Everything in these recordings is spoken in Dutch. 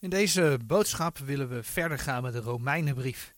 In deze boodschap willen we verder gaan met de Romeinenbrief.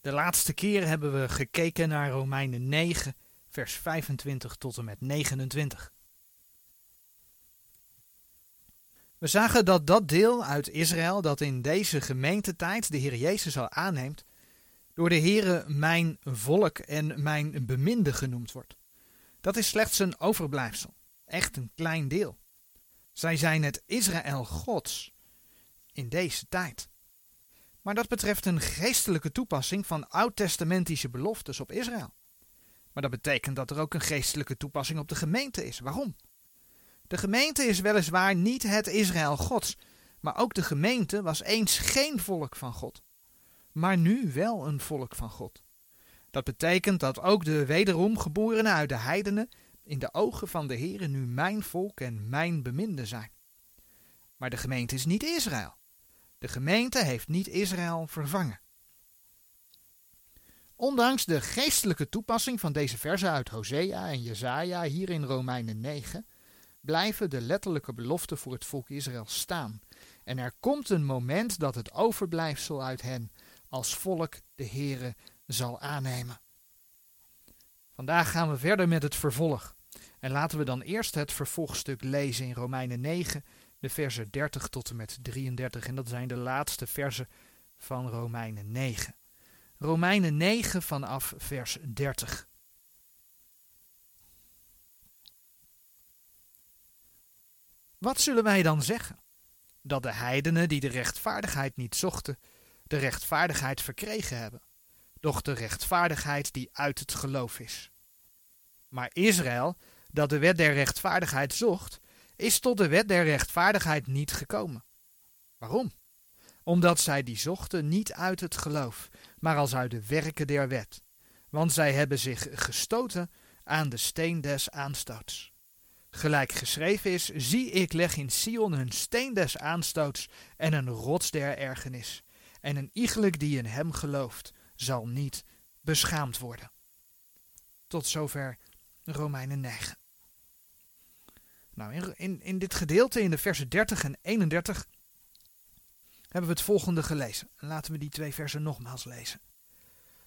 De laatste keer hebben we gekeken naar Romeinen 9, vers 25 tot en met 29. We zagen dat dat deel uit Israël dat in deze gemeentetijd de Heer Jezus al aanneemt, door de Heere mijn volk en mijn beminde genoemd wordt. Dat is slechts een overblijfsel, echt een klein deel. Zij zijn het Israël Gods in deze tijd. Maar dat betreft een geestelijke toepassing van oud-testamentische beloftes op Israël. Maar dat betekent dat er ook een geestelijke toepassing op de gemeente is. Waarom? De gemeente is weliswaar niet het Israël Gods, maar ook de gemeente was eens geen volk van God, maar nu wel een volk van God. Dat betekent dat ook de wederom geborenen uit de heidenen in de ogen van de Heere nu mijn volk en mijn beminde zijn. Maar de gemeente is niet Israël. De gemeente heeft niet Israël vervangen. Ondanks de geestelijke toepassing van deze versen uit Hosea en Jesaja hier in Romeinen 9, blijven de letterlijke beloften voor het volk Israël staan. En er komt een moment dat het overblijfsel uit hen als volk de Heere zal aannemen. Vandaag gaan we verder met het vervolg. En laten we dan eerst het vervolgstuk lezen in Romeinen 9, de versen 30 tot en met 33. En dat zijn de laatste versen van Romeinen 9. Romeinen 9 vanaf vers 30. Wat zullen wij dan zeggen? Dat de heidenen die de rechtvaardigheid niet zochten, de rechtvaardigheid verkregen hebben, doch de rechtvaardigheid die uit het geloof is. Maar Israël, dat de wet der rechtvaardigheid zocht, is tot de wet der rechtvaardigheid niet gekomen. Waarom? Omdat zij die zochten niet uit het geloof, maar als uit de werken der wet. Want zij hebben zich gestoten aan de steen des aanstoots. Gelijk geschreven is, zie ik leg in Sion een steen des aanstoots en een rots der ergernis. En een iegelijk die in hem gelooft, zal niet beschaamd worden. Tot zover Romeinen 9. Nou, in, in, in dit gedeelte, in de versen 30 en 31, hebben we het volgende gelezen. Laten we die twee versen nogmaals lezen.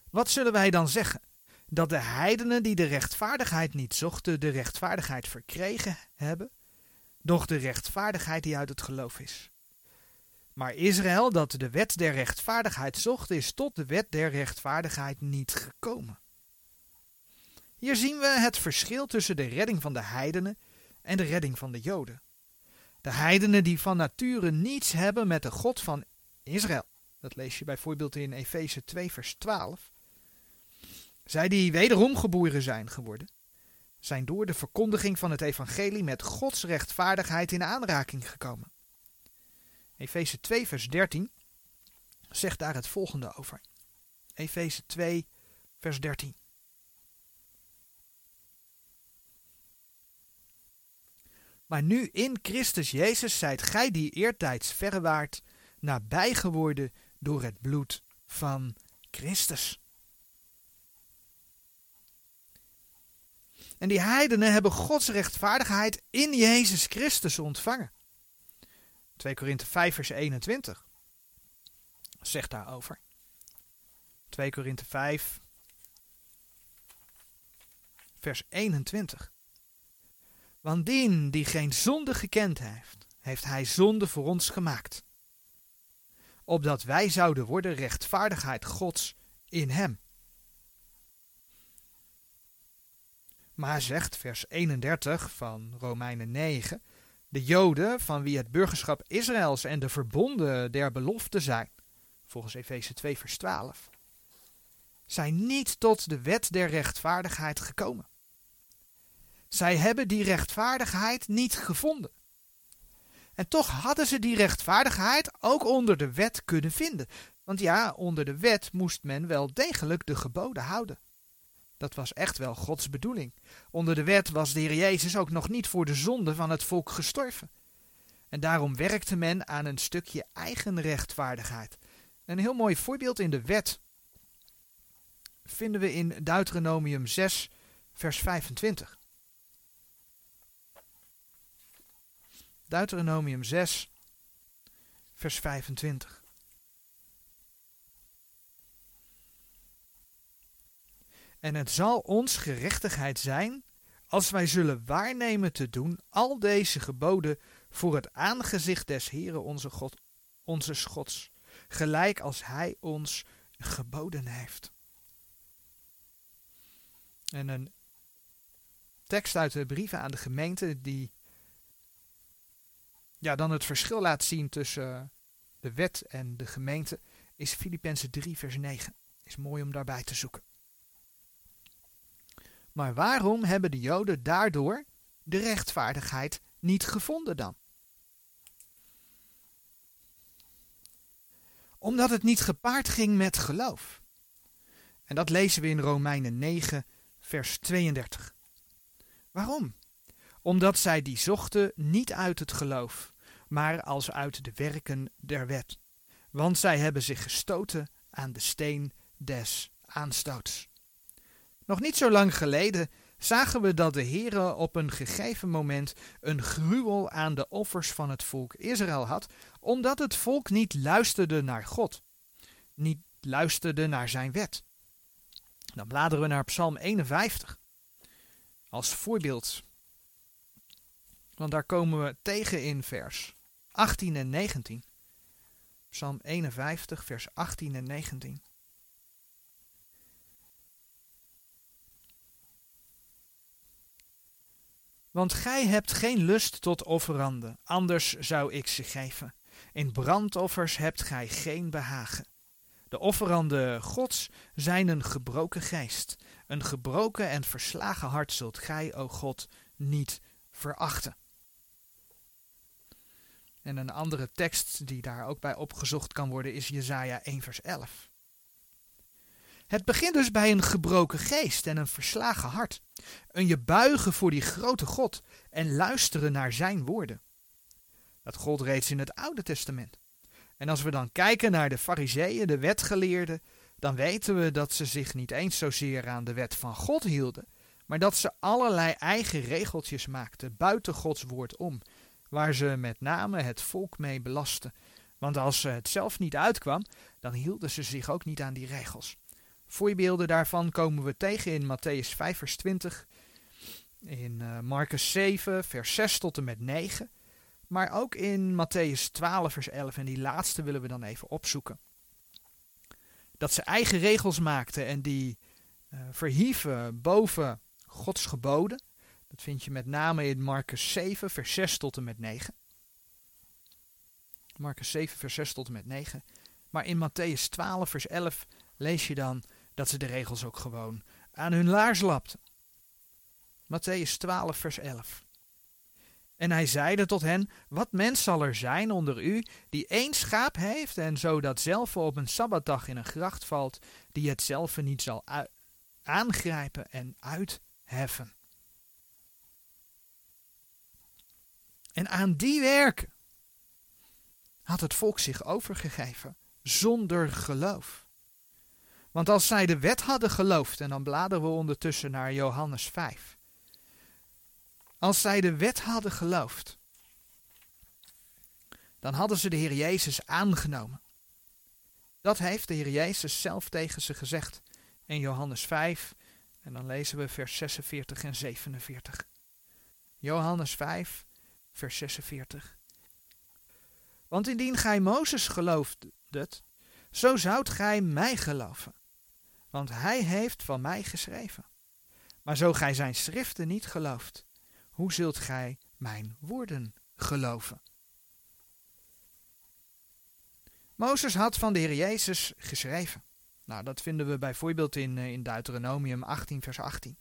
Wat zullen wij dan zeggen? Dat de heidenen die de rechtvaardigheid niet zochten, de rechtvaardigheid verkregen hebben, doch de rechtvaardigheid die uit het geloof is. Maar Israël, dat de wet der rechtvaardigheid zocht, is tot de wet der rechtvaardigheid niet gekomen. Hier zien we het verschil tussen de redding van de heidenen en de redding van de Joden. De heidenen die van nature niets hebben met de God van Israël. Dat lees je bijvoorbeeld in Efeze 2, vers 12. Zij die wederom geboren zijn geworden, zijn door de verkondiging van het evangelie met Gods rechtvaardigheid in aanraking gekomen. Efeze 2, vers 13 zegt daar het volgende over. Efeze 2, vers 13. Maar nu in Christus Jezus zijt gij die eertijds verre waart, nabij geworden door het bloed van Christus. En die heidenen hebben Gods rechtvaardigheid in Jezus Christus ontvangen. 2 Korinthe 5 vers 21 zegt daarover. 2 Korinthe 5 vers 21. Want dien die geen zonde gekend heeft, heeft hij zonde voor ons gemaakt. Opdat wij zouden worden rechtvaardigheid Gods in hem. Maar zegt vers 31 van Romeinen 9, de Joden, van wie het burgerschap Israëls en de verbonden der belofte zijn, volgens Efeze 2 vers 12, zijn niet tot de wet der rechtvaardigheid gekomen. Zij hebben die rechtvaardigheid niet gevonden. En toch hadden ze die rechtvaardigheid ook onder de wet kunnen vinden. Want ja, onder de wet moest men wel degelijk de geboden houden. Dat was echt wel Gods bedoeling. Onder de wet was de Heer Jezus ook nog niet voor de zonde van het volk gestorven. En daarom werkte men aan een stukje eigen rechtvaardigheid. Een heel mooi voorbeeld in de wet vinden we in Deuteronomium 6, vers 25. Deuteronomium 6, vers 25. En het zal ons gerechtigheid zijn als wij zullen waarnemen te doen al deze geboden voor het aangezicht des Heeren onze God, onze Gods, gelijk als Hij ons geboden heeft. En een tekst uit de brieven aan de gemeente die ja, dan het verschil laat zien tussen de wet en de gemeente is Filippenzen 3 vers 9. Is mooi om daarbij te zoeken. Maar waarom hebben de Joden daardoor de rechtvaardigheid niet gevonden dan? Omdat het niet gepaard ging met geloof. En dat lezen we in Romeinen 9, vers 32. Waarom? Omdat zij die zochten niet uit het geloof, maar als uit de werken der wet. Want zij hebben zich gestoten aan de steen des aanstoots. Nog niet zo lang geleden zagen we dat de Heere op een gegeven moment een gruwel aan de offers van het volk Israël had, omdat het volk niet luisterde naar God, niet luisterde naar zijn wet. Dan bladeren we naar Psalm 51 als voorbeeld. Want daar komen we tegen in vers 18 en 19. Psalm 51, vers 18 en 19. Want gij hebt geen lust tot offeranden, anders zou ik ze geven. In brandoffers hebt gij geen behagen. De offeranden Gods zijn een gebroken geest. Een gebroken en verslagen hart zult gij, o God, niet verachten. En een andere tekst die daar ook bij opgezocht kan worden is Jesaja 1 vers 11. Het begint dus bij een gebroken geest en een verslagen hart. Een je buigen voor die grote God en luisteren naar zijn woorden. Dat gold reeds in het Oude Testament. En als we dan kijken naar de fariseeën, de wetgeleerden, dan weten we dat ze zich niet eens zozeer aan de wet van God hielden, maar dat ze allerlei eigen regeltjes maakten buiten Gods woord om, waar ze met name het volk mee belasten. Want als ze het zelf niet uitkwam, dan hielden ze zich ook niet aan die regels. Voorbeelden daarvan komen we tegen in Matthäus 5 vers 20, in uh, Marcus 7 vers 6 tot en met 9, maar ook in Matthäus 12 vers 11 en die laatste willen we dan even opzoeken. Dat ze eigen regels maakten en die uh, verhieven boven Gods geboden. Dat vind je met name in Marcus 7 vers 6 tot en met 9. Marcus 7 vers 6 tot en met 9. Maar in Matthäus 12 vers 11 lees je dan dat ze de regels ook gewoon aan hun laars lapten. Matthäus 12, vers 11. En hij zeide tot hen: Wat mens zal er zijn onder u die één schaap heeft en zo dat zelf op een sabbatdag in een gracht valt, die het zelf niet zal aangrijpen en uitheffen? En aan die werken had het volk zich overgegeven, zonder geloof. Want als zij de wet hadden geloofd, en dan bladeren we ondertussen naar Johannes 5. Als zij de wet hadden geloofd, dan hadden ze de Heer Jezus aangenomen. Dat heeft de Heer Jezus zelf tegen ze gezegd in Johannes 5. En dan lezen we vers 46 en 47. Johannes 5, vers 46. Want indien gij Mozes geloofdet, zo zoudt gij mij geloven, want hij heeft van mij geschreven. Maar zo gij zijn schriften niet gelooft, hoe zult gij mijn woorden geloven? Mozes had van de Heer Jezus geschreven. Nou, dat vinden we bijvoorbeeld in, eh, in Deuteronomium 18, vers 18.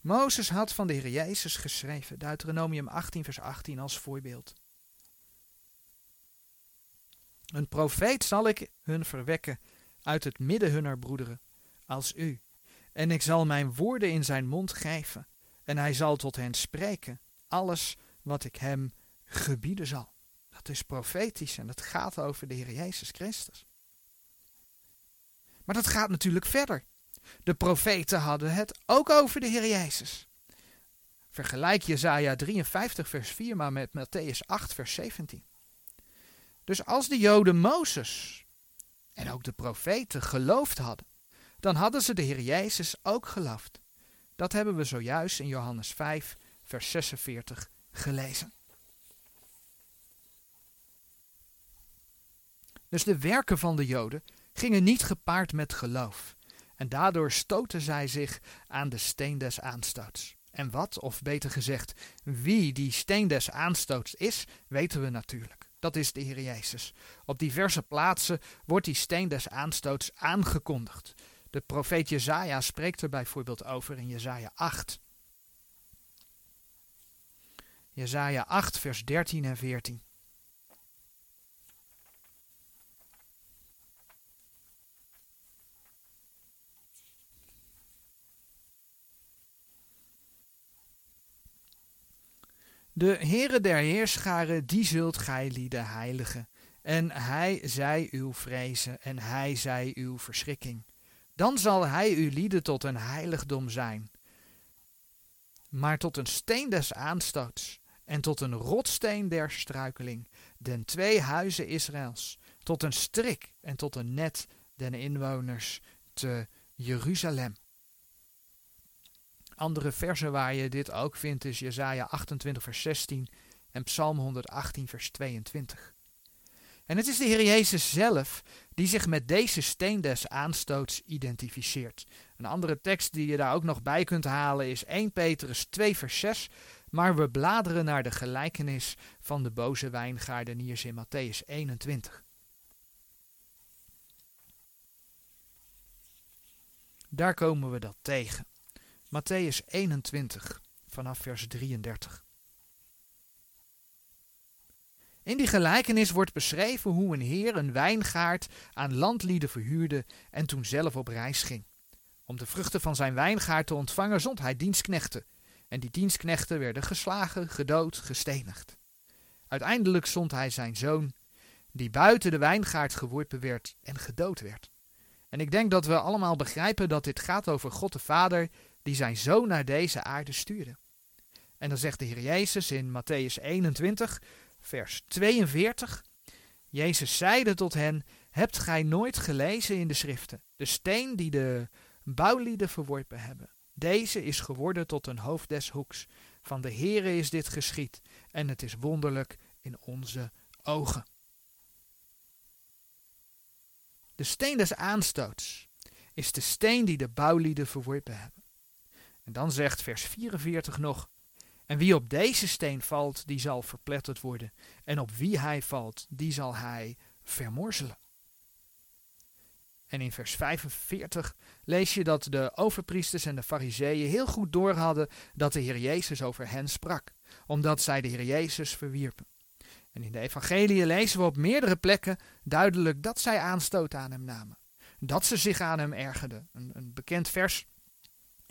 Mozes had van de Heer Jezus geschreven, Deuteronomium 18, vers 18 als voorbeeld. Een profeet zal ik hun verwekken uit het midden hunner broederen, als u. En ik zal mijn woorden in zijn mond geven, en hij zal tot hen spreken, alles wat ik hem gebieden zal. Dat is profetisch en dat gaat over de Heer Jezus Christus. Maar dat gaat natuurlijk verder. De profeten hadden het ook over de Heer Jezus. Vergelijk Jezaja 53 vers 4 maar met Matthäus 8 vers 17. Dus als de Joden Mozes en ook de profeten geloofd hadden, dan hadden ze de Heer Jezus ook geloofd. Dat hebben we zojuist in Johannes 5 vers 46 gelezen. Dus de werken van de Joden gingen niet gepaard met geloof. En daardoor stoten zij zich aan de steen des aanstoots. En wat, of beter gezegd, wie die steen des aanstoots is, weten we natuurlijk. Dat is de Heer Jezus. Op diverse plaatsen wordt die steen des aanstoots aangekondigd. De profeet Jezaja spreekt er bijvoorbeeld over in Jezaja 8. Jezaja 8 vers 13 en 14. De Heere der Heerscharen, die zult gij lieden heiligen. En hij zij uw vrezen, en hij zij uw verschrikking. Dan zal hij uw lieden tot een heiligdom zijn. Maar tot een steen des aanstoots, en tot een rotsteen der struikeling, den twee huizen Israëls, tot een strik en tot een net den inwoners te Jeruzalem. Andere versen waar je dit ook vindt is Jesaja 28 vers 16 en Psalm 118 vers 22. En het is de Heer Jezus zelf die zich met deze steen des aanstoots identificeert. Een andere tekst die je daar ook nog bij kunt halen is 1 Petrus 2 vers 6, maar we bladeren naar de gelijkenis van de boze wijngaardeniers in Matthäus 21. Daar komen we dat tegen. Matthäus 21, vanaf vers 33. In die gelijkenis wordt beschreven hoe een heer een wijngaard aan landlieden verhuurde en toen zelf op reis ging. Om de vruchten van zijn wijngaard te ontvangen zond hij dienstknechten. En die dienstknechten werden geslagen, gedood, gestenigd. Uiteindelijk zond hij zijn zoon, die buiten de wijngaard geworpen werd en gedood werd. En ik denk dat we allemaal begrijpen dat dit gaat over God de Vader, die zijn zoon naar deze aarde stuurde. En dan zegt de Heer Jezus in Matthäus 21, vers 42. Jezus zeide tot hen, hebt gij nooit gelezen in de schriften, de steen die de bouwlieden verworpen hebben. Deze is geworden tot een hoofd des hoeks. Van de Heere is dit geschied, en het is wonderlijk in onze ogen. De steen des aanstoots is de steen die de bouwlieden verworpen hebben. En dan zegt vers 44 nog, en wie op deze steen valt, die zal verpletterd worden, en op wie hij valt, die zal hij vermorzelen. En in vers 45 lees je dat de overpriesters en de fariseeën heel goed doorhadden dat de Heer Jezus over hen sprak, omdat zij de Heer Jezus verwierpen. En in de evangelie lezen we op meerdere plekken duidelijk dat zij aanstoot aan hem namen. Dat ze zich aan hem ergerden. Een, een bekend vers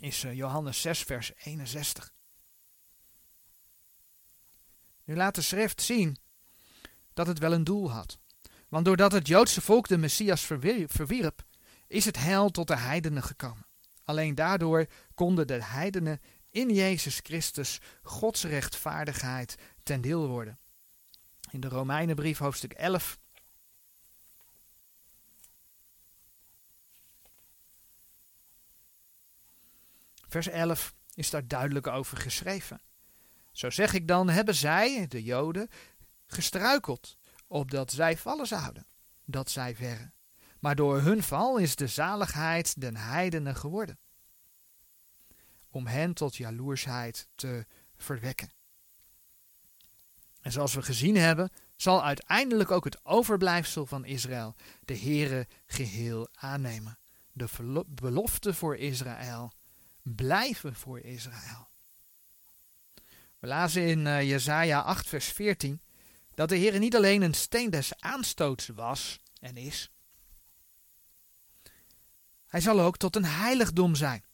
is eh, Johannes 6, vers 61. Nu laat de schrift zien dat het wel een doel had. Want doordat het Joodse volk de Messias verwierp, is het heil tot de heidenen gekomen. Alleen daardoor konden de heidenen in Jezus Christus Gods rechtvaardigheid ten deel worden. In de Romeinenbrief hoofdstuk 11 Vers 11 is daar duidelijk over geschreven. Zo zeg ik dan, hebben zij, de Joden, gestruikeld, opdat zij vallen zouden, dat zij verre. Maar door hun val is de zaligheid den heidenen geworden, om hen tot jaloersheid te verwekken. En zoals we gezien hebben, zal uiteindelijk ook het overblijfsel van Israël de Heere geheel aannemen. De belofte voor Israël blijven voor Israël. We lazen in uh, Jesaja 8 vers 14 dat de Heer niet alleen een steen des aanstoots was en is. Hij zal ook tot een heiligdom zijn.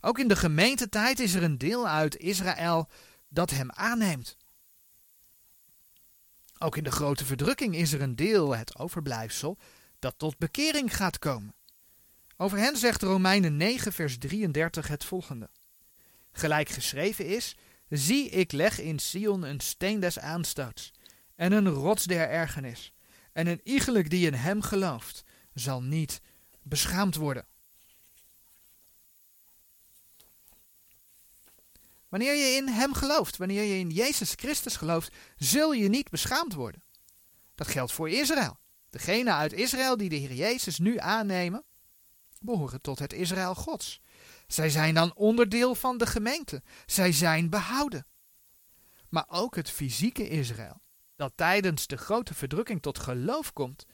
Ook in de gemeentetijd is er een deel uit Israël dat hem aanneemt. Ook in de grote verdrukking is er een deel, het overblijfsel, dat tot bekering gaat komen. Over hen zegt Romeinen 9, vers 33 het volgende. Gelijk geschreven is, zie ik leg in Sion een steen des aanstoots en een rots der ergernis. En een iegelijk die in hem gelooft, zal niet beschaamd worden. Wanneer je in hem gelooft, wanneer je in Jezus Christus gelooft, zul je niet beschaamd worden. Dat geldt voor Israël. Degenen uit Israël die de Heer Jezus nu aannemen, behoren tot het Israël Gods. Zij zijn dan onderdeel van de gemeente. Zij zijn behouden. Maar ook het fysieke Israël, dat tijdens de grote verdrukking tot geloof komt,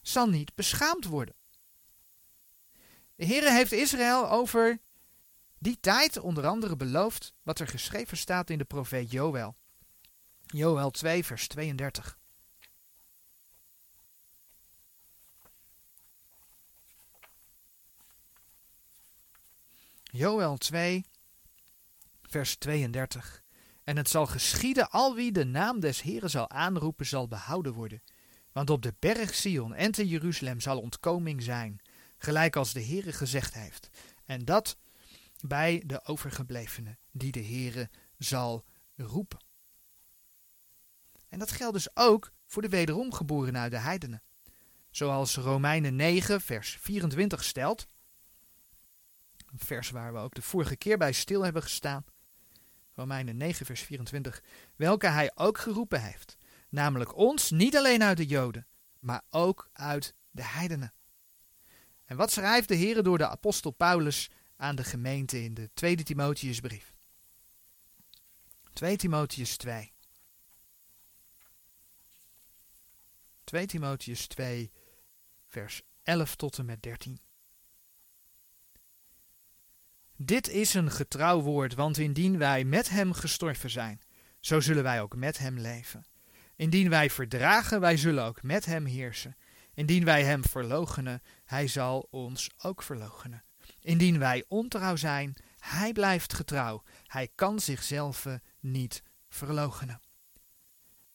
zal niet beschaamd worden. De Heere heeft Israël over die tijd onder andere beloofd wat er geschreven staat in de profeet Joël. Joël 2, vers 32. Joël 2, vers 32. En het zal geschieden, al wie de naam des Heren zal aanroepen, zal behouden worden. Want op de berg Sion en te Jeruzalem zal ontkoming zijn, gelijk als de Heere gezegd heeft. En dat bij de overgeblevenen, die de Heere zal roepen. En dat geldt dus ook voor de wederom geboren uit de heidenen. Zoals Romeinen 9, vers 24 stelt. Een vers waar we ook de vorige keer bij stil hebben gestaan. Romeinen 9, vers 24. Welke hij ook geroepen heeft. Namelijk ons, niet alleen uit de Joden, maar ook uit de heidenen. En wat schrijft de Heer door de apostel Paulus aan de gemeente in de tweede Timotheusbrief? 2 Timotheus 2. 2 Timotheus 2, vers 11 tot en met 13. Dit is een getrouw woord, want indien wij met hem gestorven zijn, zo zullen wij ook met hem leven. Indien wij verdragen, wij zullen ook met hem heersen. Indien wij hem verloochenen, hij zal ons ook verloochenen. Indien wij ontrouw zijn, hij blijft getrouw. Hij kan zichzelf niet verloochenen.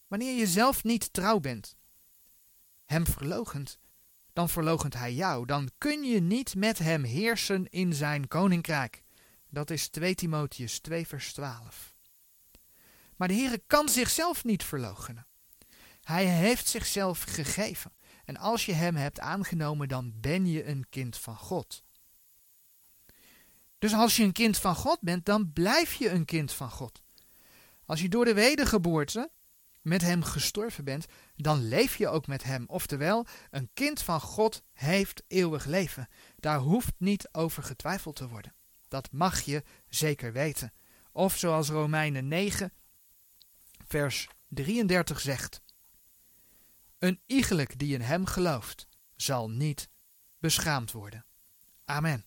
Wanneer je zelf niet trouw bent, hem verloochent, dan verloochent hij jou. Dan kun je niet met hem heersen in zijn koninkrijk. Dat is 2 Timotheus 2 vers 12. Maar de Heere kan zichzelf niet verloochenen. Hij heeft zichzelf gegeven. En als je hem hebt aangenomen, dan ben je een kind van God. Dus als je een kind van God bent, dan blijf je een kind van God. Als je door de wedergeboorte met hem gestorven bent, dan leef je ook met hem. Oftewel, een kind van God heeft eeuwig leven. Daar hoeft niet over getwijfeld te worden. Dat mag je zeker weten. Of zoals Romeinen 9, vers 33 zegt: Een iegelijk die in hem gelooft, zal niet beschaamd worden. Amen.